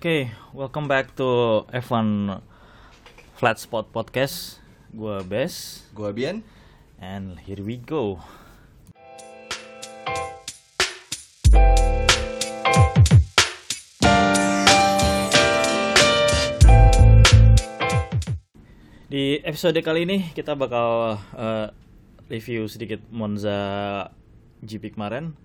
Oke, welcome back to F1 Flat Spot Podcast. Gua Bes, Gua Bian. and here we go. Di episode kali ini kita bakal eh, review sedikit Monza GP kemarin,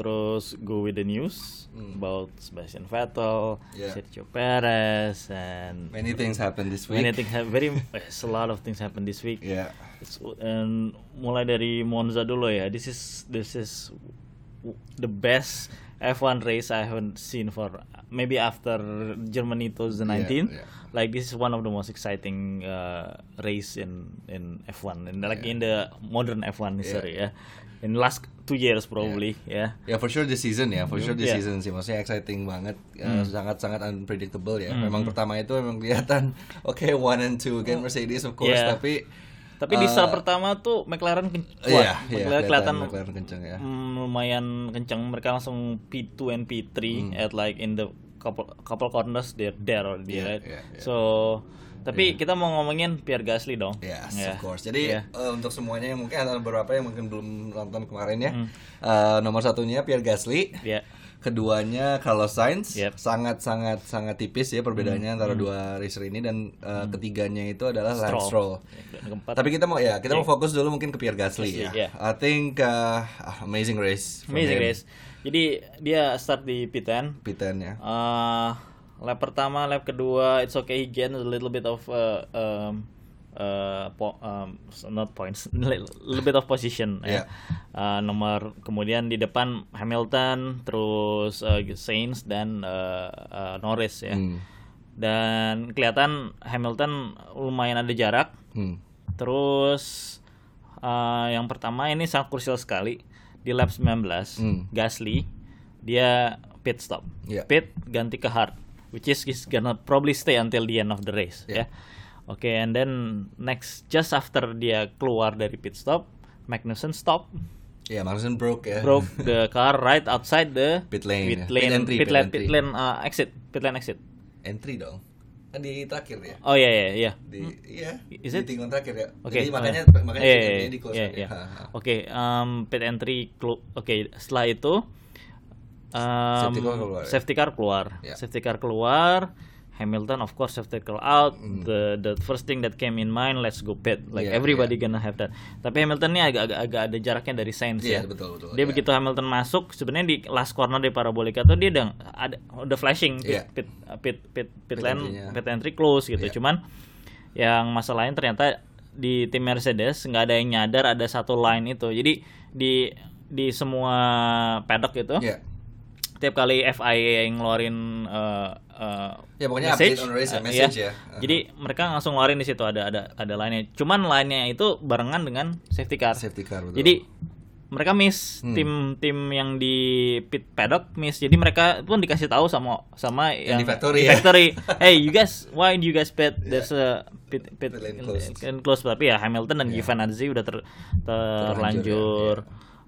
terus go with the news about Sebastian Vettel, Yeah. Sergio Perez, and Many things happened this week. many things have very a lot of things happen this week. Yeah. It's- and mulai dari Monza dulu ya. This is this is the best F1 race I haven't seen for maybe after Germany 2019. Yeah, yeah. Like this is one of the most exciting uh, race in in F1 and like in the modern F1 history ya. In last two years probably ya. Ya for sure this season ya, for sure this Yeah. season sih, maksudnya exciting banget, Hmm. sangat-sangat unpredictable ya. Memang pertama itu memang kelihatan, oke one and two kan Mercedes of course, Yeah. tapi Tapi di uh, start pertama tuh McLaren ken- Iya, kuat. iya, McLaren kelihatan McLaren kenceng ya. mm, lumayan kencang. Mereka langsung P2 and P3 Hmm. at like in the couple couple corners they're there already, Iya, right? iya, iya. So tapi kita mau ngomongin Pierre Gasly dong. Yes, Yeah. of course. Jadi Yeah. eh, untuk semuanya yang mungkin ada beberapa yang mungkin belum nonton kemarin ya. Hmm. eh, nomor satunya Pierre Gasly. Ya. Keduanya Carlos Sainz. Yep. Sangat sangat sangat tipis ya perbedaannya antara dua racer ini dan eh, ketiganya itu adalah Lance Stroll. Keempat Tapi kita mau ya, kita mau fokus dulu mungkin ke Pierre Gasly ya. yeah. I think uh, amazing race. amazing him. race. Jadi dia start di P10. P10 ya. Uh, lap pertama, lap kedua, it's okay he gained a little bit of uh, um, uh, po- um, not points, little bit of position. ya. Yeah. Uh, nomor kemudian di depan Hamilton, terus uh, Sainz dan uh, uh, Norris ya. Hmm. Dan kelihatan Hamilton lumayan ada jarak. Hmm. Terus uh, yang pertama ini sangat krusial sekali di lap 19 Hmm. Gasly dia pit stop. Yeah. Pit ganti ke hard which is is gonna probably stay until the end of the race Yeah. ya. Oke, and then next just after dia keluar dari pit stop, Magnussen stop, Ya, Magnussen broke ya. broke the car right outside the Pit lane, pit ya. lane, Pit entry, pit pit lane, entry. pit lane, uh, exit, pit lane exit. Entry dong. Kan di terakhir ya. Oh iya iya iya. Di iya. Is di it? tikungan terakhir ya. Oke. Jadi makanya oh, makanya iya, pit iya, entry di close iya, kan ya. iya. Oke, um, pit entry Oke, setelah itu um, Safety car keluar ya? safety car keluar. Ya. Safety car keluar. Hamilton of course safety car out. Hmm. The the first thing that came in mind let's go pit. Like Iya, everybody gonna have that. Tapi Hamilton ini agak agak, agak ada jaraknya dari Sainz ya. Iya, betul, betul, Dia iya. begitu Hamilton masuk sebenarnya di last corner di parabolika tuh dia udah ada udah flashing pit Iya. pit pit pit, pit, Pit lane entry-nya. pit entry close gitu. Iya. Cuman yang masalahnya ternyata di tim Mercedes nggak ada yang nyadar ada satu line itu jadi di di semua paddock itu Iya. Tiap kali FIA yang ngeluarin uh, uh, Ya, pokoknya update on race ya, uh, message iya. ya. Uh-huh. jadi mereka langsung ngeluarin di situ ada ada ada line-nya cuman line-nya itu barengan dengan safety car Safety car betul. jadi mereka miss Hmm. tim tim yang di pit paddock miss jadi mereka pun dikasih tahu sama sama yang, Yang di factory di ya. factory. hey you guys why do you guys pit there's a pit pit, Pit lane closed. lane closed. tapi ya Hamilton dan Giovinazzi udah ter, terlanjur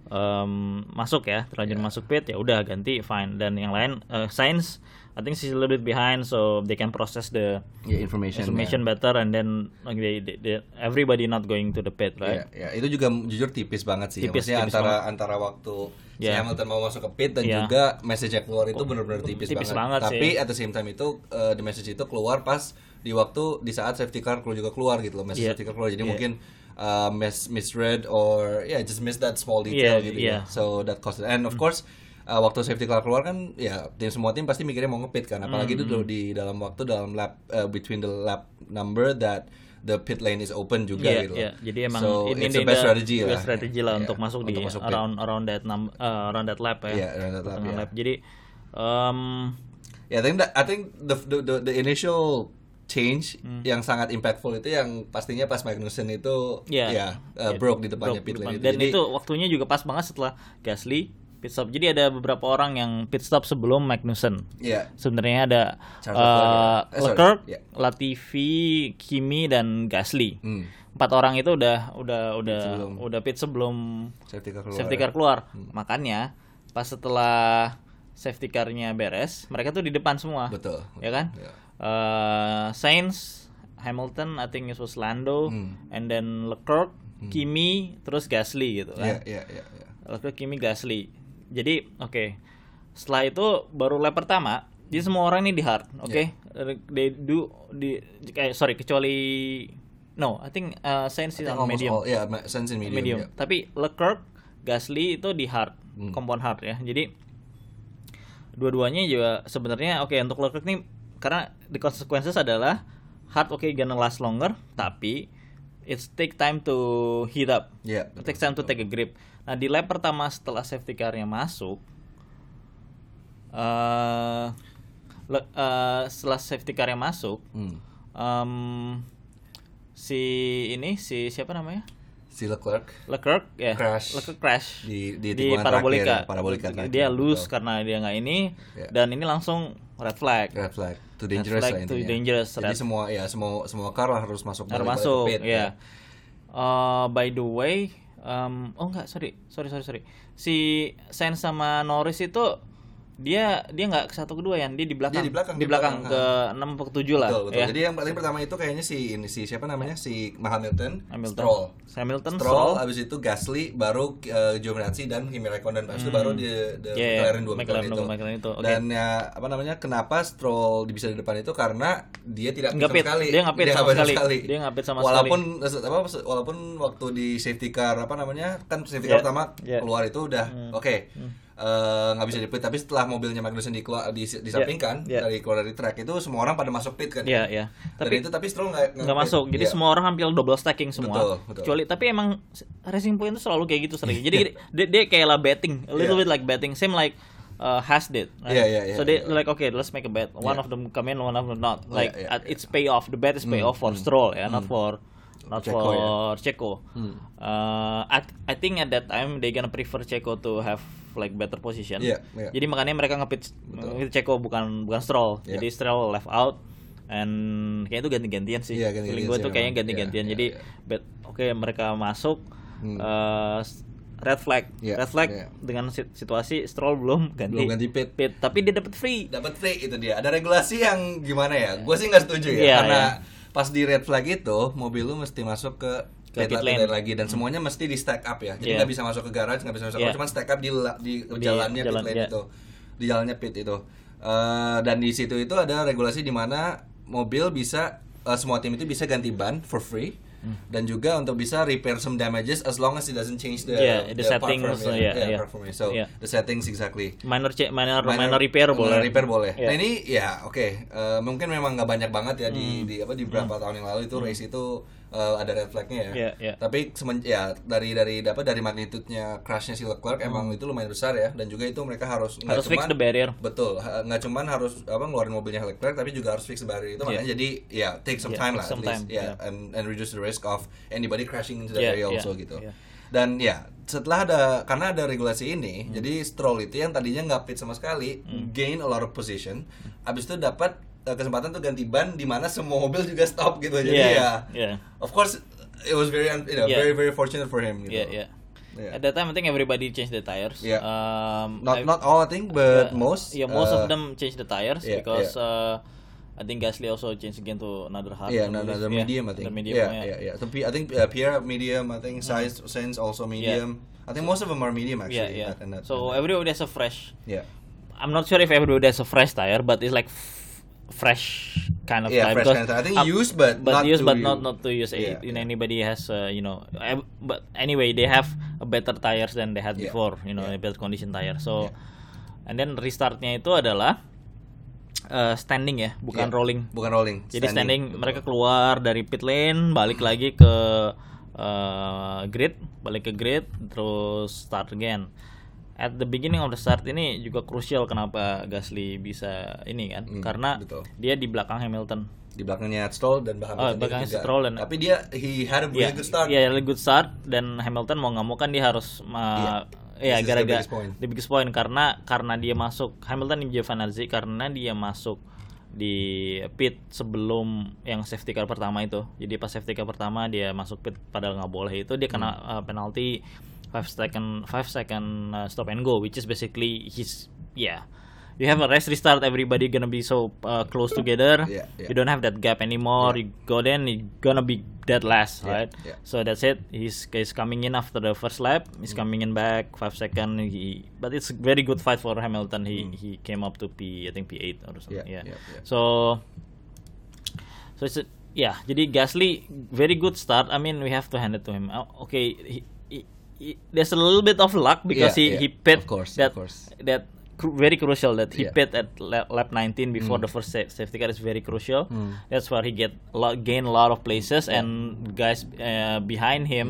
em, masuk ya terlanjur masuk pit ya udah ganti fine dan yang lain eh, Sainz I think she's a little bit behind so they can process the ya information. information better and then like they, they, they- everybody not going to the pit Ya, right ya, itu juga jujur tipis banget sih. Tipis, ya. Maksudnya tipis antara antara waktu si Ya. Hamilton mau masuk ke pit dan Ya. juga message yang keluar itu benar-benar tipis, tipis banget. banget sih. Tapi at the same time itu uh, the message itu keluar pas di waktu di saat safety car keluar juga keluar gitu loh. Message Iya. safety car keluar. Jadi Iya. mungkin uh, mis misread or yeah just miss that small detail Iya, gitu iya. ya. So that cost and of course uh, waktu safety car keluar kan ya tim semua tim pasti mikirnya mau ngepit kan apalagi itu Hmm. di dalam waktu dalam lap uh, between the lap number that the pit lane is open juga Iya, gitu. iya. Jadi emang so, ini it's the best strategy lah. best strategy lah Iya, untuk masuk di untuk masuk pit. around around that num uh, around that lap ya. Iya, around that lap, iya. lap. Jadi um, Ya, I think that, I think the, the the the initial change yang sangat impactful itu yang pastinya pas Magnussen itu Iya. ya uh, broke di depannya broke pit depan. lane itu. Dan Jadi, itu waktunya juga pas banget setelah Gasly pit stop. Jadi ada beberapa orang yang pit stop sebelum Magnussen. ya Sebenarnya ada Charles uh, Leclerc. Eh, sorry, Leclerc, ya. Latifi, Kimi dan Gasly. hmm, Empat orang itu udah udah udah sebelum. udah pit sebelum safety car keluar. safety car keluar. Makanya pas setelah safety car-nya beres, mereka tuh di depan semua. Betul. Ya kan? Ya. Eh, Sainz, Hamilton, I think it was Lando, Hmm. and then Leclerc, Kimi, terus Gasly gitu Iya, kan. iya, iya, iya. Leclerc, Kimi, Gasly. Jadi, oke. Setelah itu baru lap pertama, jadi semua orang ini di hard, oke? They do di kayak sorry kecuali no, I think uh, Sainz is on medium. all- yeah, sense in medium. medium. yeah. Tapi Leclerc, Gasly itu di hard, Hmm. kompon hard ya. Jadi dua-duanya juga sebenarnya oke untuk Leclerc nih karena the consequences adalah hard oke gonna last longer, tapi it's take time to heat up. Iya, It takes time to take a grip. Nah di lap pertama setelah safety car-nya masuk, eh le- eh, setelah safety car-nya masuk, Hmm. em, si ini si siapa namanya? Si Leclerc Leclerc ya Crash. Leclerc crash Di- di di parabolika terakhir, parabolika terakhir, dia lose betul. karena dia nggak ini Ya. dan ini langsung red flag red flag, too Red dangerous flag, lah too intinya. dangerous, Jadi red- semua ya semua semua car harus masuk harus masuk pit, ya. Eh, by the way em, oh enggak sorry sorry sorry. Sorry si Sainz sama Norris itu dia dia nggak ke satu kedua ya dia di belakang Dia di belakang, di di belakang, belakang, ke enam ke tujuh lah Betul, betul. ya Jadi yang paling pertama itu kayaknya si ini si siapa namanya? Si Hamilton, Hamilton Stroll. Hamilton Stroll, Stroll, abis itu Gasly, baru uh, Giovinazzi dan Kimi Raikkonen. Abis itu baru di, di Hmm. Yeah, McLaren dua McLaren itu. McLaren itu, oke. Dan ya apa namanya? Kenapa Stroll bisa di depan itu karena dia tidak Nggak sama pit. sekali. Dia nggak pit sama nggak sekali. Dia nggak pit sama walaupun, apa walaupun waktu di safety car apa namanya? Kan safety car Yeah, pertama yeah. keluar itu udah oke. eh, nggak bisa di pit tapi setelah mobilnya Magnussen dikeluar, di, disampingkan yeah. dari keluar dari track itu semua orang pada masuk pit kan Iya, iya. tapi Tapi itu tapi Stroll nggak nggak masuk. Jadi Iya. semua orang hampir double stacking semua. Betul, betul. Kecuali tapi emang Racing Point itu selalu kayak gitu sering. Jadi dia, dia kayak lah betting, a little Yeah. bit like betting, same like uh, Has did. right? Yeah, yeah, yeah, so they yeah. like okay, let's make a bet. One Yeah. of them come in, one of them not. Yeah, Like yeah, uh, it's pay off. The bet is pay off for Stroll ya, not for not Checo, for ya. Checo. Hmm. Uh, I, I think at that time they gonna prefer Checo to have like better position. Iya, iya. Jadi makanya mereka ngepit ngepit Checo bukan bukan Stroll. Iya. Jadi Stroll left out and kayak itu ganti-gantian sih. Iya, ganti-gantian Feeling gue tuh kayaknya memang. ganti-gantian. Iya, Jadi iya, iya. bet oke mereka masuk Hmm. s- red flag. Iya, red flag iya. dengan sit- situasi Stroll belum ganti. Belum ganti pit. tapi dia dapat free. dapat free itu dia ada regulasi yang gimana ya gue sih nggak setuju ya Iya, karena iya. pas di red flag itu mobil lu mesti masuk ke Ke pit lane lane. lagi dan semuanya mesti di stack up ya jadi Iya. nggak bisa masuk ke garage nggak bisa masuk ke Iya. cuma stack up di la- di, jalannya jalan, pit lane iya. itu di jalannya pit itu Eh, dan di situ itu ada regulasi di mana mobil bisa eh, semua tim itu bisa ganti ban for free Hmm. dan juga untuk bisa repair some damages as long as it doesn't change the, Yeah, the part settings, it. yeah, Yeah, yeah. so Yeah. the settings exactly Minor che- minor, minor, repair boleh. Minor repair boleh. Iya. Nah ini ya oke, Eh, mungkin memang nggak banyak banget ya Hmm. di di apa di beberapa tahun yang lalu itu race itu eh, ada red flagnya ya. Iya, iya. Tapi semen, ya dari dari apa dari magnitude-nya crashnya si Leclerc emang itu lumayan besar ya dan juga itu mereka harus Hmm. Harus fix cuman- the barrier. Betul, ha- nggak cuman harus apa ngeluarin mobilnya Leclerc tapi juga harus fix the barrier itu Iya. makanya jadi ya take some Iya, time lah some at least time, ya iya. and and reduce the risk of anybody crashing into the Iya, area also gitu. iya. Dan ya setelah ada karena ada regulasi ini, Hmm. jadi Stroll itu yang tadinya nggak pit sama sekali, gain a lot of position, abis itu dapat uh, kesempatan tuh ganti ban di mana semua mobil juga stop gitu. Jadi ya, iya. of course it was very you know Iya. very very fortunate for him. Gitu. Yeah, yeah. Yeah. At that time, I think everybody changed the tires. Yeah. Um, Not I- not all I think, but yeah, most. Yeah, most uh, of them changed the tires yeah, because uh, I think Gasly also changed again to another hard. Yeah, the Yeah, medium I think. Medium, yeah, yeah. yeah, yeah. So I think uh, Pierre medium. I think size sense also medium. I think most of them are medium Yeah, actually. yeah. and that- So and that- everybody has a fresh. yeah. I'm not sure if everybody has a fresh tire, but it's like f- fresh kind of Yeah, tire. fresh because kind of tire. I think up- used, but not used, but you. not not to use. Yeah, it. In yeah. anybody has, uh, you know. ev- But anyway, they have a better tires than they had Yeah, before. You know, yeah. a better condition tire. So, and then restartnya itu adalah uh, standing ya, bukan Yeah. rolling. Bukan rolling. Jadi standing, betul. mereka keluar dari pit lane, balik lagi ke uh, grid, balik ke grid, terus start again. At the beginning of the start ini juga krusial kenapa Gasly bisa ini kan, Hmm, karena betul. dia di belakang Hamilton. di belakangnya Stroll dan Oh, Hamilton belakangnya juga. Stroll dan- Tapi dia he had a really Iya, good start. Iya, really good start dan Hamilton mau nggak mau kan dia harus uh, Iya. ya is the gara-gara biggest point. the biggest point karena karena dia masuk Hamilton di Giovinazzi karena dia masuk di pit sebelum yang safety car pertama itu. Jadi pas safety car pertama dia masuk pit padahal nggak boleh itu dia kena Hmm. uh, penalti 5 second 5 second uh, stop and go which is basically his yeah. You have a race restart, everybody gonna be so uh, close together. Yeah, yeah. You don't have that gap anymore. You go then, you gonna be dead last, Yeah, right? yeah. So that's it. He's he's coming in after the first lap. Mm. He's coming in back five second. He but it's a very good fight for Hamilton. He Mm. he came up to P I think P eight or something. Yeah, Yeah. yeah, yeah. So so it's a, yeah. Jadi Gasly very good start. I mean we have to hand it to him. Uh, okay, he, he, he- there's a little bit of luck because Yeah, he yeah. he pit Of course, of that course. that cru- very crucial that he Yeah. pit at lap, lap 19 before Mm. the first sa- safety car is very crucial. Mm. That's where he get lot, gain a lot of places and guys uh, behind him,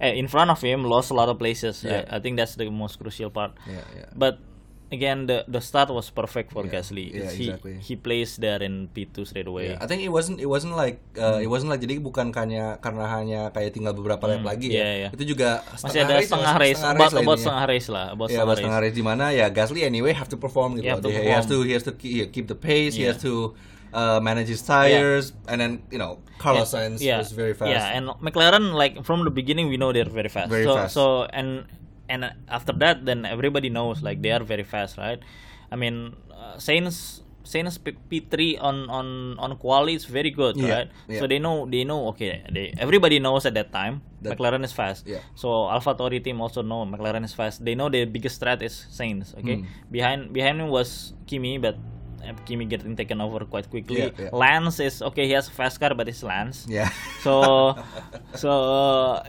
uh, in front of him, lost a lot of places. Mm. Yeah. I, I think that's the most crucial part. Yeah, yeah. But again, the the start was perfect for Yeah, Gasly. yeah, he exactly. he plays there in P2 straight away. Yeah, I think it wasn't it wasn't like uh, it wasn't like jadi bukan hanya karena hanya kayak tinggal beberapa lap lagi yeah, ya. yeah. Itu juga Masih ada race, setengah race, setengah about, lah about setengah race lah, about Ya, setengah buat race. setengah race di mana ya Gasly anyway have to perform gitu. Have to He, he has to perform. he has to keep, the pace, he Yeah. has to uh, manage his tires and then you know Carlos Sainz yeah, was very fast. Yeah, and McLaren like from the beginning we know they're very fast. Very so fast. so and and after that then everybody knows like they are very fast, right? I mean, uh, Sainz P- P3 on on on quali is very good, Yeah, right? yeah. So they know they know okay, they everybody knows at that time That- McLaren is fast. Yeah. So AlphaTauri team also know McLaren is fast. They know the biggest threat is Sainz, okay? Hmm. Behind behind him was Kimi but Kimi getting taken over quite quickly. Yeah, yeah. Lance is okay, he has a fast car but it's Lance. Yeah. So, so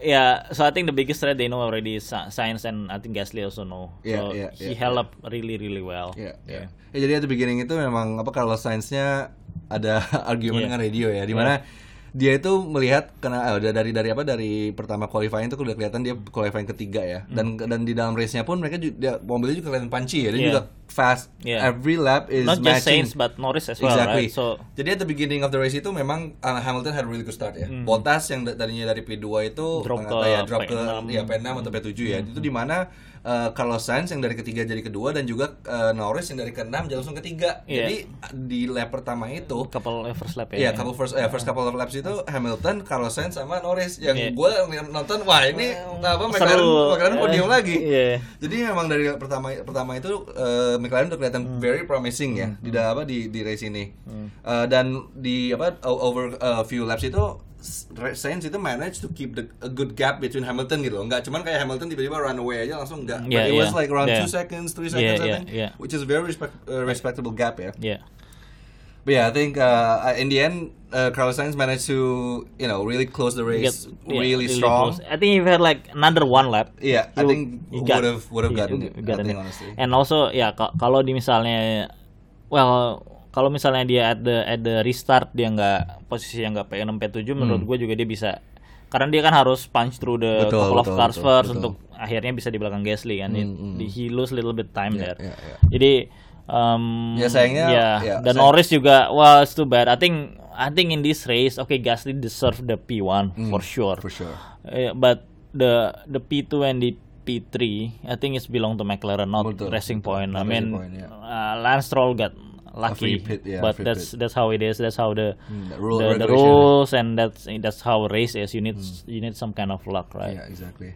yeah. So I think the biggest threat they know already is Science, and I think Gasly also know. Yeah, so yeah, he yeah, held yeah. up really, really well. Ya, ya. Ya, jadi at the beginning itu memang apa Carlos Sainz-nya ada argumen Iya. dengan radio ya, di mana dia itu melihat karena eh, udah dari dari apa dari pertama qualifying itu udah kelihatan dia qualifying ketiga ya. Dan dan di dalam race-nya pun mereka juga dia, mobilnya juga kelihatan punchy ya. Dia Hmm. Iya. juga fast. Iya. Every lap is Not just matching. Sainz but Norris as well, Exactly. right? So Jadi at the beginning of the race itu memang uh, Hamilton had a really good start ya. Bottas yang da- tadinya dari P2 itu Hmm. Drop uh, ke ya, drop ke P6. ya P6 atau P7 ya. Itu di mana uh, Carlos Sainz yang dari ketiga jadi kedua dan juga uh, Norris yang dari keenam jadi langsung ketiga. Iya. Jadi uh, di lap pertama itu couple first lap Iya, ya. couple first eh, first couple of laps itu Hamilton, Carlos Sainz sama Norris yang Iya. gue nonton wah ini apa. McLaren McLaren podium Eh, lagi. iya. Jadi memang dari pertama pertama itu eh, McLaren udah kelihatan Hmm. very promising ya di dalam apa di di race ini. Eh, dan di apa over a few laps itu S- Sainz itu manage to keep the a good gap between Hamilton gitu loh. Enggak cuman kayak Hamilton tiba-tiba run away aja langsung enggak. But Yeah, it was yeah, like around yeah. 2 seconds, 3 Yeah, seconds I yeah, think, yeah. which is very respect, uh, respectable gap ya. Yeah. But yeah, I think uh, in the end, uh, Carlos Sainz managed to, you know, really close the race Get- yeah, really, strong. close. I think if he had like another one lap. Yeah, I think would got- have would have gotten it. I gotten think it. honestly. And also ya ka- kalau di misalnya well kalau misalnya dia at the at the restart dia nggak posisi yang nggak P6 P7 menurut gue juga dia bisa karena dia kan harus punch through the Hmm. Betul, couple of betul, cars betul, first betul. untuk akhirnya bisa di belakang Gasly kan. Hmm, hmm. he lose little bit time Yeah, there. yeah, yeah. Jadi um, Ya, sayangnya, ya, ya, dan sayang- Norris juga well it's too bad. I think I think in this race okay Gasly deserve the P1 for sure. Hmm, For sure. Uh, but the the P2 and the P3 I think it's belong to McLaren not Betul, Racing. Point. I mean Point, yeah. uh, Lance Stroll got lucky, pit, yeah, but that's pit. that's how it is. That's how the Hmm, the rule- the, the rules and that's that's how race is. You need you need some kind of luck, right? Yeah, exactly.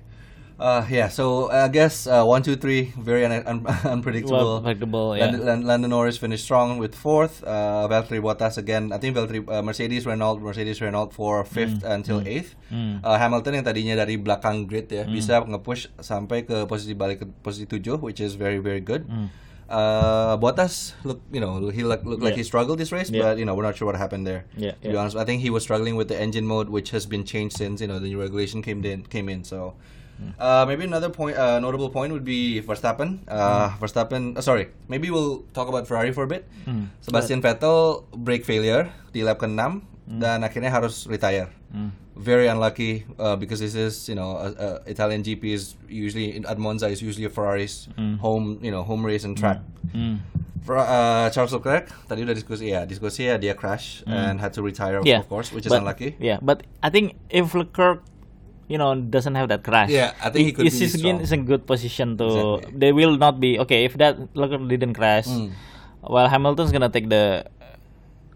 Uh, yeah, so I guess uh, one, two, three, very un- un- unpredictable. Well, predictable, yeah. Lando, Lan- Lando Norris finished strong with fourth. Uh, Valtteri Bottas again. I think Valtteri uh, Mercedes Renault Mercedes Renault for fifth until eighth. Hmm. Uh, Hamilton yang tadinya dari belakang grid ya bisa nge-push sampai ke posisi balik ke posisi tujuh, which is very very good. Hmm. Uh, Bottas look, you know, he look, looked like he struggled this race, Yeah. but you know, we're not sure what happened there. Yeah, to be honest, I think he was struggling with the engine mode, which has been changed since you know the new regulation came in. Came in, so Hmm. uh, maybe another point, uh, notable point would be Verstappen. Uh, Hmm. Verstappen, uh, sorry, maybe we'll talk about Ferrari for a bit. Hmm. Sebastian Vettel brake failure di lap ke-6 dan akhirnya harus retire. Hmm. Very unlucky uh, because this is you know uh, uh, Italian GP is usually at Monza is usually a Ferrari's home you know home race and track. Hmm. For, uh, Charles Leclerc tadi udah diskusi ya diskusi ya dia crash and had to retire of. Yeah, of course which is but, unlucky. Yeah, but I think if Leclerc, you know, doesn't have that crash, Yeah, I think he could is be is is a good position to. Exactly. They will not be okay if that Leclerc didn't crash. Hmm. Well, Hamilton's gonna take the.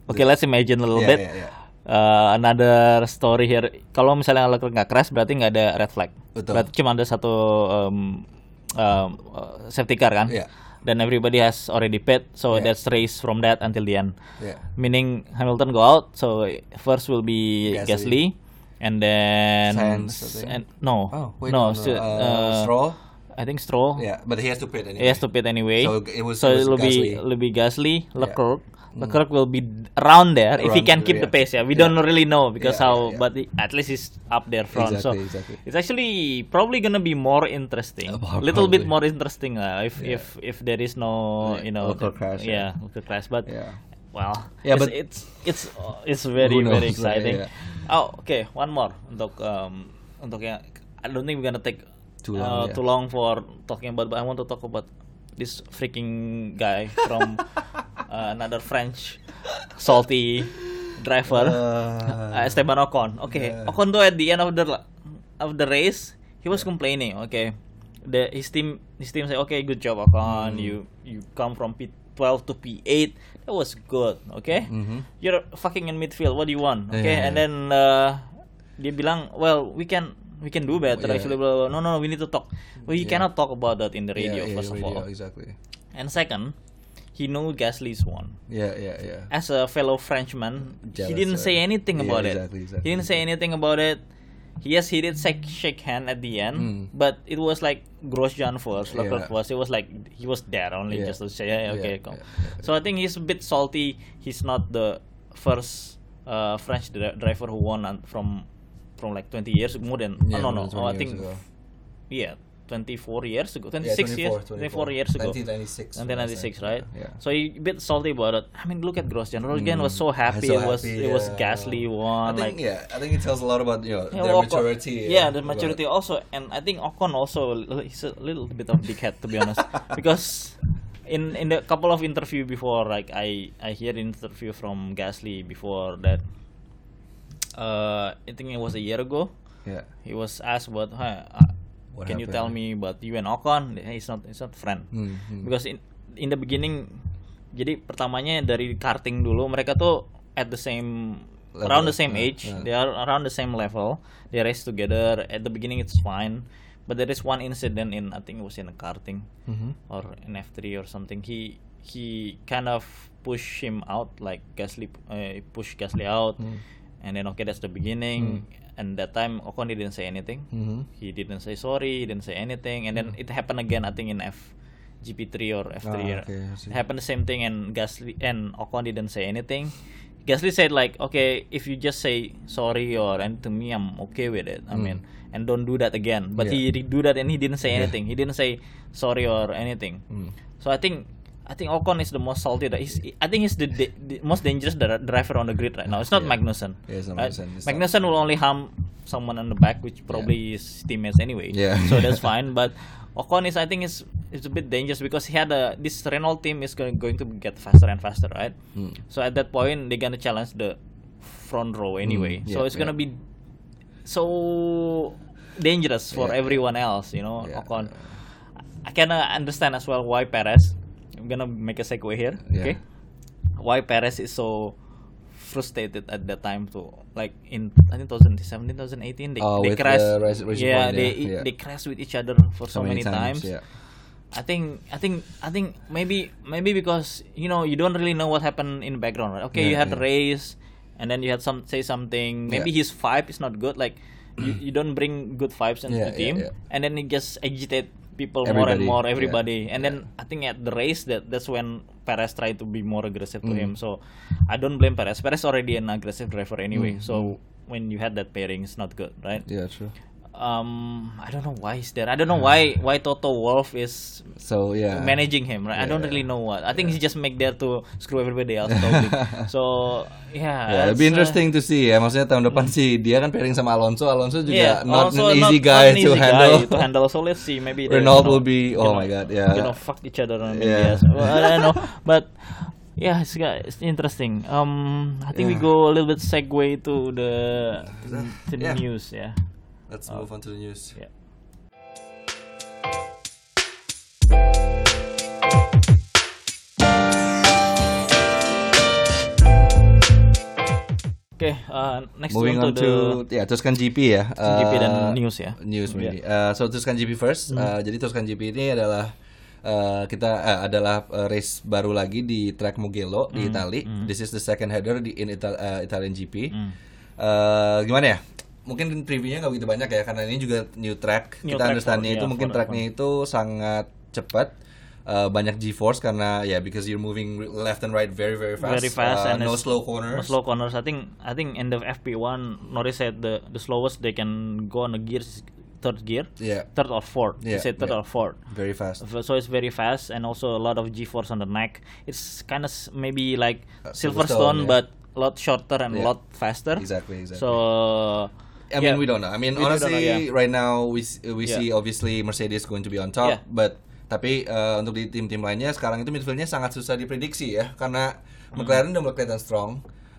Okay, let's imagine a little Yeah, bit. yeah, yeah. Uh, another story here. Kalau misalnya Leclerc nggak crash, berarti nggak ada red flag. Betul. Berarti cuma ada satu um, um, uh, safety car kan. Iya. then everybody has already paid, so Yeah. that's race from that until the end. Yeah. Meaning Hamilton go out, so first will be Gasly. Gasly, and then Sainz, and no, Oh, wait, no, no, no, uh, uh, Stroll? I think Stroll. Yeah, but he has to pit anyway. He has to pit anyway. So it was- so it was be Gasly. be Gasly, Leclerc. Leclerc will be around there if he can keep the pace. Yeah, we Yeah. don't really know because Yeah, how, yeah, yeah. but at least he's up there front. so Exactly, exactly. it's actually probably gonna be more interesting, Uh, prob- little bit more interesting uh, if Yeah. if if there is no Yeah, you know Leclerc crash, yeah, yeah. Leclerc crash. But Yeah. well, Yeah, it's, but- it's it's uh, it's very very exciting. yeah. Oh, okay, one more untuk um untuk yang I don't think we're gonna take Too uh, long, yeah. too long for talking about, but I want to talk about this freaking guy from uh, another French salty driver, Uh, uh, Esteban Ocon. Okay, yeah. Ocon though at the end of the of the race, he was complaining. Okay, the his team his team say, okay, good job Ocon. Hmm. You you come from P12 to P8. That was good. Okay, Mhm. you're fucking in midfield. What do you want? Okay, Yeah, and yeah. then uh, dia bilang, well, we can we can do better. Yeah. Actually, blah, blah, blah. no, no, we need to talk. You Yeah. cannot talk about that in the radio yeah, yeah, first of all. exactly. And second, he knew Gasly's won. Yeah, yeah, yeah. As a fellow Frenchman, he didn't say anything Yeah, about exactly, it. exactly, He didn't say anything about it. Yes, he did shake, shake hand at the end, Mm. but it was like Grosjean first, Leclerc Yeah. first. It was like he was there only Yeah. just to say, yeah, okay, come. So I think he's a bit salty. He's not the first uh, French dri- driver who won from from like 20 years more than Yeah, oh, no no oh, I think ago. yeah 24 years ago 26 Yeah, years 24 years ago 1996. 1996 right Yeah. so he a bit salty about it I mean look at Grosjean Grosjean was so Mm. happy So it was happy, it was yeah. Gasly I think like yeah, I think it tells a lot about you know yeah, their Ocon- maturity. yeah the maturity also and I think Ocon also he's a little bit of dickhead to be honest because in in the couple of interview before like I I hear interview from Gasly before that uh I think it was a year ago Yeah. he was asked about "Huh, uh, What can you tell me about you and Ocon? It's not it's not friend. Hmm, hmm. because in in the beginning jadi pertamanya dari karting dulu mereka tuh at the same Level, around the same yeah, age yeah. they are around the same level. They race together. At the beginning it's fine. But there is one incident in I think it was in a karting Mhm. or in F3 or something. He he kind of push him out like Gasly uh, push Gasly out. Hmm. and then okay that's the beginning and that time Ocon didn't say anything Mhm. he didn't say sorry, he didn't say anything, and then it happened again. I think in F GP3 or F3. Hmm. Ah, okay, it happened the same thing, and Gasly and Ocon didn't say anything. Gasly said like, okay, if you just say sorry or and to me, I'm okay with it. I Mm. mean, and don't do that again. But Yeah. he did do that and he didn't say Yeah. anything. He didn't say sorry or anything. Mm. So I think I think Ocon is the most salty. that He's, I think he's the, the, the most dangerous dri- driver on the grid right now. It's not Yeah. Magnussen. Yeah, it's not right? Magnussen. It's not- will only harm someone on the back, which probably is teammates anyway. Yeah. So that's fine. But Ocon is, I think, is is a bit dangerous because he had a this Renault team is going going to get faster and faster, right? Mm. So at that point, they're gonna challenge the front row anyway. Mm, so yeah, it's gonna be so dangerous for Yeah, everyone else, you know. Yeah, Ocon. I can uh, understand as well why Perez. I'm gonna make a segue here. Yeah. Okay. Why Perez is so frustrated at that time to like in I think 2017 2018 they, Oh, they crashed the Point, yeah yeah, they yeah. they crashed with each other for so, many, times, Yeah. I think I think I think maybe maybe because you know you don't really know what happened in the background right okay you had yeah. race and then you had some say something maybe Yeah. his vibe is not good like you, you don't bring good vibes into Yeah, the yeah, team yeah. and then he just agitate people more and Everybody, more yeah, everybody and yeah. then I think at the race that that's when Perez tried to be more aggressive to Mm. him so I don't blame Perez Perez already an aggressive driver anyway Mm, so when you had that pairing it's not good right Yeah, true. Um I don't know why he's there I don't know why why Toto Wolf is So yeah. managing him right I don't Yeah. really know what I think he just make there to screw everybody else probably so yeah Ya, it's, lebih uh, interesting to see ya. Maksudnya tahun depan sih dia kan pairing sama Alonso. Alonso juga yeah, not also an easy not- guy not an to easy handle. guy to handle so let's see maybe Renault will be- you oh know, my God, yeah. you know fuck each other on Yeah. yeah. well, I don't know but yeah it's, got- it's interesting um I think we Yeah. go a little bit segue to the to the Yeah. news yeah Let's move on to the news. yeah Oke, uh, next Moving on to, to ya Tuscan GP ya. GP dan Uh, news ya. News maybe. Uh, so Tuscan GP first. Uh, jadi Tuscan GP ini adalah eh, kita eh, adalah eh, race baru lagi di track Mugello di Itali. This is the second header di in Ital- eh, Italian GP. Eh, gimana ya? Mungkin previewnya nggak begitu banyak ya karena ini juga new track. New kita track understandnya itu yeah, mungkin tracknya itu sangat cepat. Eh, banyak G-force karena ya because you're moving left and right very very fast. Very fast Eh, and no slow No corners. slow corners. I think I think in the FP1, Norris said the the slowest they can go on a gear is third gear, Yeah, third or fourth. Yeah, he said third yeah. or fourth. very fast. So it's very fast and also a lot of G-force on the neck. It's kind of maybe like Uh, Silverstone, Silverstone, yeah. but a lot shorter and a Yeah. lot faster. Exactly, exactly. So I yeah. mean, we don't know. I mean, We honestly, know, yeah. right now we we Yeah. see obviously Mercedes going to be on top, Yeah. but tapi uh, untuk di tim-tim lainnya sekarang itu midfieldnya sangat susah diprediksi ya karena Hmm. McLaren udah mulai kelihatan strong.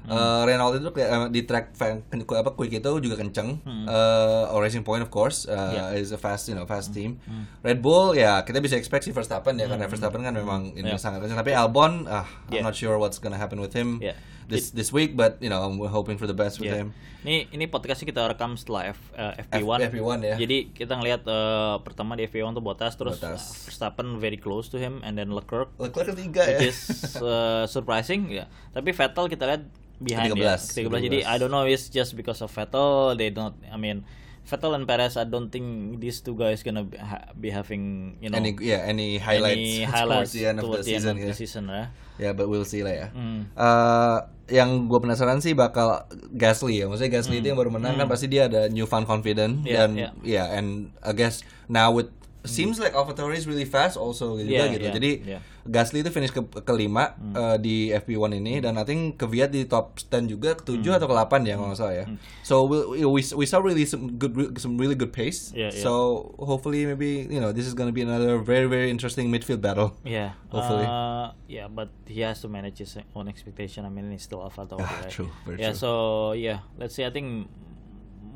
Uh, Renault itu uh, di track fan, apa quick itu juga kenceng. Hmm. Uh, or Racing Point of course uh, is a fast you know fast team. Red Bull ya kita bisa expect si Verstappen ya karena Verstappen kan memang ini Hmm. Yeah. sangat kenceng. Tapi Albon ah I'm Yeah. not sure what's gonna happen with him Yeah. This this week, but you know I'm hoping for the best with Yeah. him. Ini ini podcastnya kita rekam setelah F, eh, F- FP1. FP1 ya. Jadi kita ngelihat eh, pertama di FP1 tuh Bottas terus Bottas. Verstappen very close to him and then Leclerc Leclerc ketiga ya. which is uh, surprising ya. Tapi Vettel kita lihat behind ya. 13, 13. Jadi I don't know it's just because of Vettel they don't I mean Vettel and Perez I don't think these two guys gonna be, ha- be having you know any yeah any highlights, any towards highlights the end of the towards the end season of ya. the season ya. Ya, but we'll see lah ya. Hmm. Eh, yang gue penasaran sih bakal Gasly ya. Maksudnya Gasly itu yang baru menang kan pasti dia ada newfound confident Hmm. Yeah, dan yeah. yeah, and I guess now with seems like AlphaTauri is really fast also gitu Yeah, gitu. yeah, Jadi yeah. Gasly itu finish ke kelima eh, di FP1 ini dan I think Kvyat di top 10 juga ketujuh atau ke-8 ya kalau nggak salah ya. So we, we we saw really some good some really good pace. Yeah, yeah. So hopefully maybe you know this is gonna be another very very interesting midfield battle. Yeah. Hopefully. Uh, yeah, but he has to manage his own expectation. I mean, he's still Alpha Tauri, Ah, right? true, very yeah. true. So yeah, let's see. I think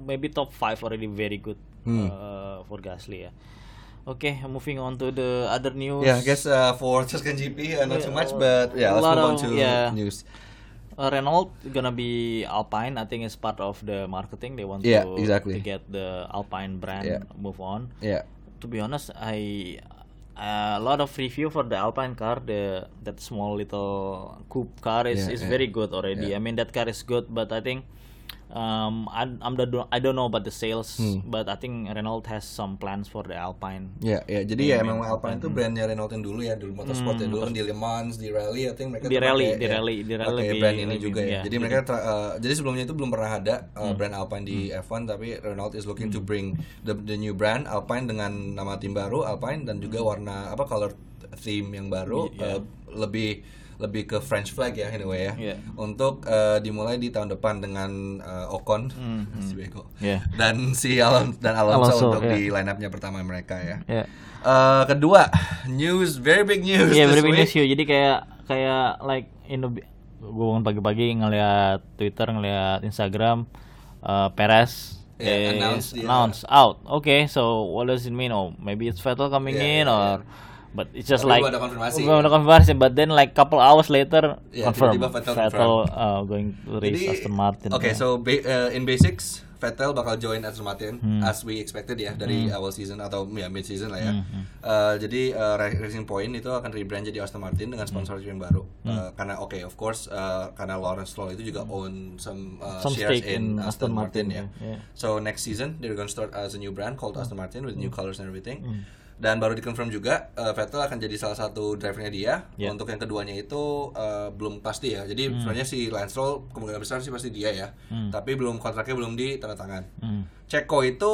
maybe top five already very good Hmm. uh, for Gasly. Yeah. Okay, moving on to the other news. Yeah, I guess uh, for Tuscan GP, uh, not too much, but yeah, let's move on of- to yeah. news. Uh, Renault gonna be Alpine. I think it's part of the marketing. They want Yeah, to, exactly. to get the Alpine brand Yeah. move on. Yeah, to be honest, I a lot of review for the Alpine car, the that small little coupe car is, Yeah, is yeah. very good already. Yeah. I mean that car is good, but I think um I, I'm the I don't know about the sales, Hmm. but I think Renault has some plans for the Alpine. ya, ya. Jadi ya emang Alpine itu brandnya Renault yang dulu ya, dulu motorsport ya dulu kan di Le Mans, di rally, I think mereka Hmm, Di tuh rally, pakai, di ya, rally, di rally lebih- brand ini juga ya. ya, Jadi mereka uh, jadi sebelumnya itu belum pernah ada uh, Hmm. brand Alpine di F1, tapi Renault is looking to bring the, the new brand Alpine dengan nama tim baru Alpine dan juga warna apa color theme yang baru Iya. uh, lebih lebih ke French flag ya anyway ya. Iya. Untuk uh, dimulai di tahun depan dengan uh, Ocon, si bego. Yeah. dan si Alon dan Alonso, Alonso, untuk ya. di line up-nya pertama mereka ya. Yeah. Eh, kedua, news very big news Iya, this very big week. news you. Jadi kayak kayak like in the gue bangun pagi-pagi ngeliat Twitter, ngeliat Instagram, uh, Perez Yeah, announce dia. announce out. Okay, so what does it mean? Oh, maybe it's Vettel coming Yeah, in yeah, or but it's just Tapi like belum ada konfirmasi, belum ada konfirmasi. But then like couple hours later Yeah, confirm tiba-tiba Vettel Vettel, uh, going to race Jadi, Aston Martin. Oke, Yeah. so ba- uh, in basics Vettel bakal join Aston Martin Hmm. as we expected ya dari awal season atau ya mid season lah ya. Uh, jadi uh, Ra- Racing Point itu akan rebrand jadi Aston Martin dengan Hmm. sponsorship yang baru. Uh, karena oke, of course uh, karena Lawrence Stroll itu juga own some, uh, Some shares in, in Aston, Aston Martin, Martin, ya. yeah. So next season they're gonna start as a new brand called Aston Martin with Hmm. new colors and everything. Dan baru dikonfirm juga uh, Vettel akan jadi salah satu drivernya dia. Yeah. Untuk yang keduanya itu uh, belum pasti ya. Jadi sebenarnya si Lance Stroll kemungkinan besar sih pasti dia ya. Tapi belum kontraknya belum ditandatangan. Hmm. Ceko itu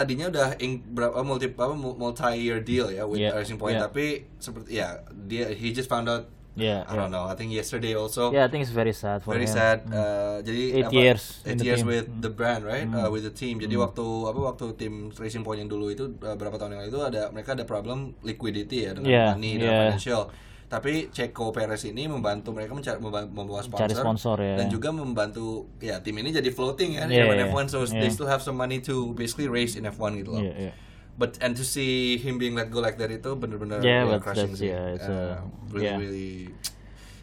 tadinya udah ing, berapa multi apa multi year deal ya with Yeah, Racing Point yeah. tapi seperti ya dia he just found out Yeah, I don't know. I think yesterday also Yeah, I think it's very sad for very him. sad uh, jadi Eight years in eight years team. With the brand right? Uh, with the team. Jadi waktu apa waktu tim Racing Point yang dulu itu uh, berapa tahun yang lalu itu ada mereka ada problem liquidity ya dengan Yeah, money dan yeah. financial. Tapi Checo Perez ini membantu mereka mencari memba- membawa sponsor, Cari sponsor, ya. dan juga membantu ya tim ini jadi floating ya. Di Yeah, zaman yeah, F1 so they yeah. still have some money to basically race in F1 gitu loh. Yeah, yeah. But and to see him being let go like that itu bener-bener Yeah, ya, but crushing sih yeah, it's Uh, a- really yeah. really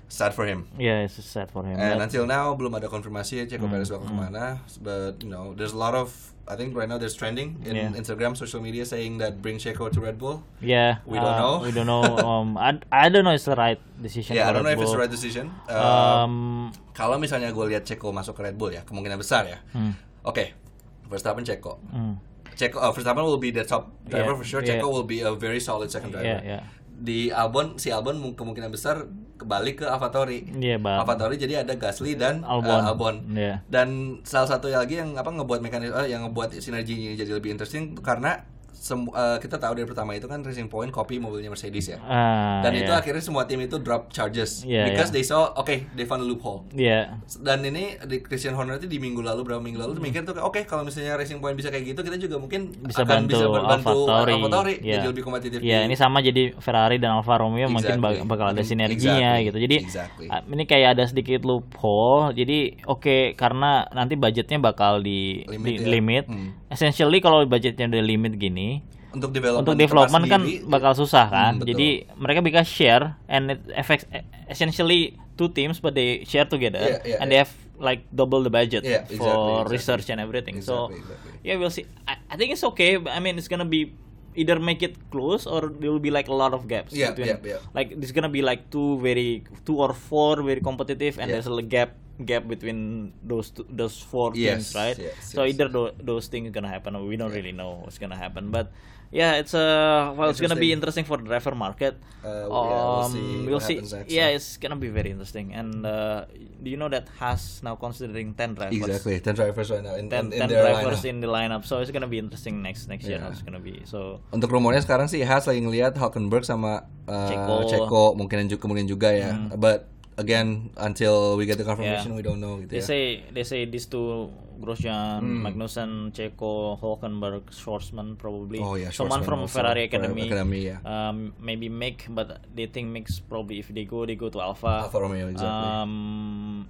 sad for him. Yeah, it's sad for him. And But- until now belum ada konfirmasi Checo Hmm, Perez bakal ke mana. But you know, there's a lot of I think right now there's trending in Yeah. Instagram, social media saying that bring Checo to Red Bull. yeah, We don't uh, know. We don't know. Um, I, I don't know it's the right decision. Yeah, I don't know Red if it's the Bull. right decision. Uh, Um, kalau misalnya gue lihat Checo masuk ke Red Bull ya, kemungkinan besar ya. hmm, Oke, Verstappen Checo. hmm. Checo, uh, Verstappen will be the top driver Yeah, for sure. yeah. Checo will be a very solid second driver. Yeah, yeah. Di Albon, si Albon mu- kemungkinan besar kembali ke. Iya, Bang. AlphaTauri jadi ada Gasly dan uh, Albon. Albon. Iya. Dan salah satu lagi yang apa ngebuat mekanisme eh, yang ngebuat sinergi ini jadi lebih interesting karena semu- eh, kita tahu dari pertama itu kan Racing Point copy mobilnya Mercedes ya. Ah, Dan itu yeah. akhirnya semua tim itu drop charges Iya, because iya. they saw okay, they found a loophole. Yeah. Dan ini di Christian Horner itu di minggu lalu berapa minggu lalu tuh mikir tuh oke kalau misalnya Racing Point bisa kayak gitu kita juga mungkin bisa akan bantu, bisa bantu AlphaTauri, Iya. jadi lebih kompetitif. Iya, di- ini sama jadi Ferrari dan Alfa Romeo mungkin bak- Exactly. bakal ada Mm, sinerginya exactly. gitu. Jadi Exactly. ah, ini kayak ada sedikit loophole. Jadi oke karena nanti budgetnya bakal di Limit di ya. limit. Hmm. Essentially kalau budgetnya udah limit gini, untuk development untuk development kan sendiri, bakal susah kan. Hmm, betul. Jadi mereka bisa share and it affects essentially two teams but they share together Yeah, yeah, and yeah. they have like double the budget Yeah, exactly, for exactly. research and everything. so Exactly, exactly. yeah, we'll see. I, I think it's okay. But I mean, it's gonna be either make it close or there will be like a lot of gaps. Yeah, between, yeah, yeah. Like there's gonna be like two very two or four very competitive, and Yeah. there's a gap gap between those two, those four Yes, teams, right? yes, so yes. either tho- those things gonna happen, we don't really know what's gonna happen, but. Yeah, it's uh well, it's gonna be interesting for the driver market. Uh, yeah, we'll Um, see we'll what see. next, Yeah, yeah. it's gonna be very interesting. And uh, do you know that Haas now considering ten drivers? Exactly, ten drivers right now in, 10, in, in 10 their drivers lineup. in the lineup so it's gonna be interesting next next year Yeah. how it's gonna be so Untuk rumornya sekarang sih Haas lagi ngelihat Hulkenberg sama uh, Ceko. Ceko mungkin juga kemungkinan juga ya. But again until we get the confirmation Yeah. we don't know gitu they ya. say they say these two Grosjean, Hmm. Magnussen, Checo, Hulkenberg, Schwarzman probably Oh, yeah, someone from also. Ferrari Ferrari Academy, Academy, yeah. um, maybe Mick but they think Mick's probably if they go they go to Alpha Alfa Romeo exactly. um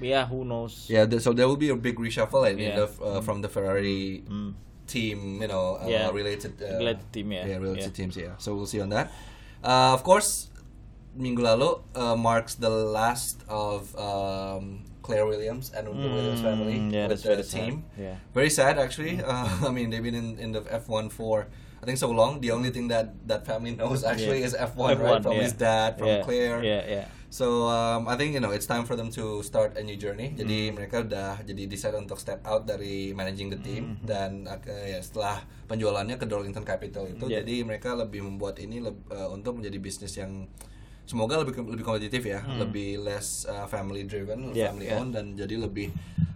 yeah who knows Yeah, th- so there will be a big reshuffle I mean, Yeah. of, uh, from the Ferrari Mm. team, you know, uh, Yeah. related uh, Related team, yeah. yeah, related Yeah. teams, yeah. So we'll see on that. Uh, of course, minggu lalu uh, marks the last of um, Claire Williams and the Williams family Mm, yeah, with the sad. team. Yeah. Very sad, actually. Uh, I mean, they've been in, in the F1 for I think so long. The only thing that that family knows actually Yeah. is F1, right? From yeah. his dad, from yeah. Claire. yeah yeah So um, I think you know it's time for them to start a new journey. Hmm. Jadi mereka udah jadi decide untuk step out dari managing the team Hmm. dan uh, ya setelah penjualannya ke Darlington Capital itu, Yeah. jadi mereka lebih membuat ini uh, untuk menjadi bisnis yang semoga lebih lebih kompetitif ya, lebih less uh, family driven, Hmm. Yeah, family yeah. owned dan jadi lebih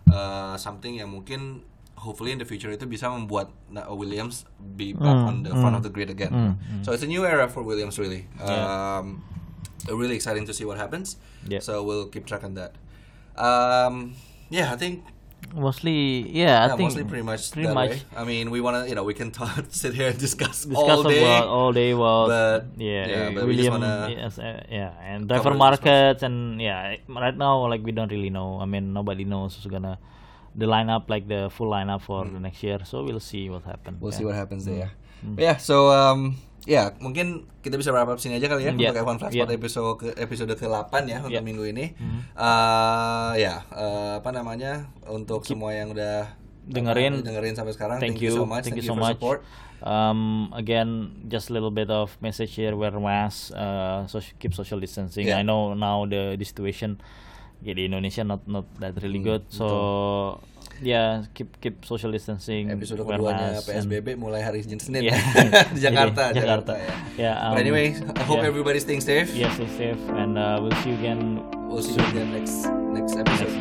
uh, something yang mungkin hopefully in the future itu bisa membuat uh, Williams be back Mm, on the front mm. of the grid again. Mm, mm. So it's a new era for Williams really. Yeah. Um, really exciting to see what happens. Yeah. So we'll keep track on that. Um, yeah, I think mostly yeah I yeah, think mostly pretty much pretty that much way. I mean, we want to, you know, we can talk, sit here and discuss, discuss all day. about all day about but, yeah, yeah, but we just William wanna yes, uh, yeah and driver markets and yeah right now like we don't really know I mean nobody knows who's gonna the lineup like the full lineup for the next year so we'll see what happens. We'll see what happens there. Mm. Yeah, so um, ya mungkin kita bisa wrap up sini aja kali ya Yeah. untuk F1 Flash Yeah. pada episode ke episode ke-8 ya untuk Yeah. minggu ini. Mhm. Uh, ya, uh, apa namanya? Untuk semua yang udah Dengerin. dengerin sampai sekarang, thank, you so much. thank, you so much support. um again just a little bit of message here wear mask uh so keep social distancing Yeah. i know now the, the situation yeah, di Indonesia not not that really Hmm, good so yeah keep keep social distancing Episode keduanya mask and- PSBB mulai hari Senin Yeah. di Jakarta, Jadi, Jakarta, Jakarta. ya. Yeah, But um, anyway, I hope yeah. everybody's staying safe. yes stay safe and uh, we'll see you again We'll see you again next next episode.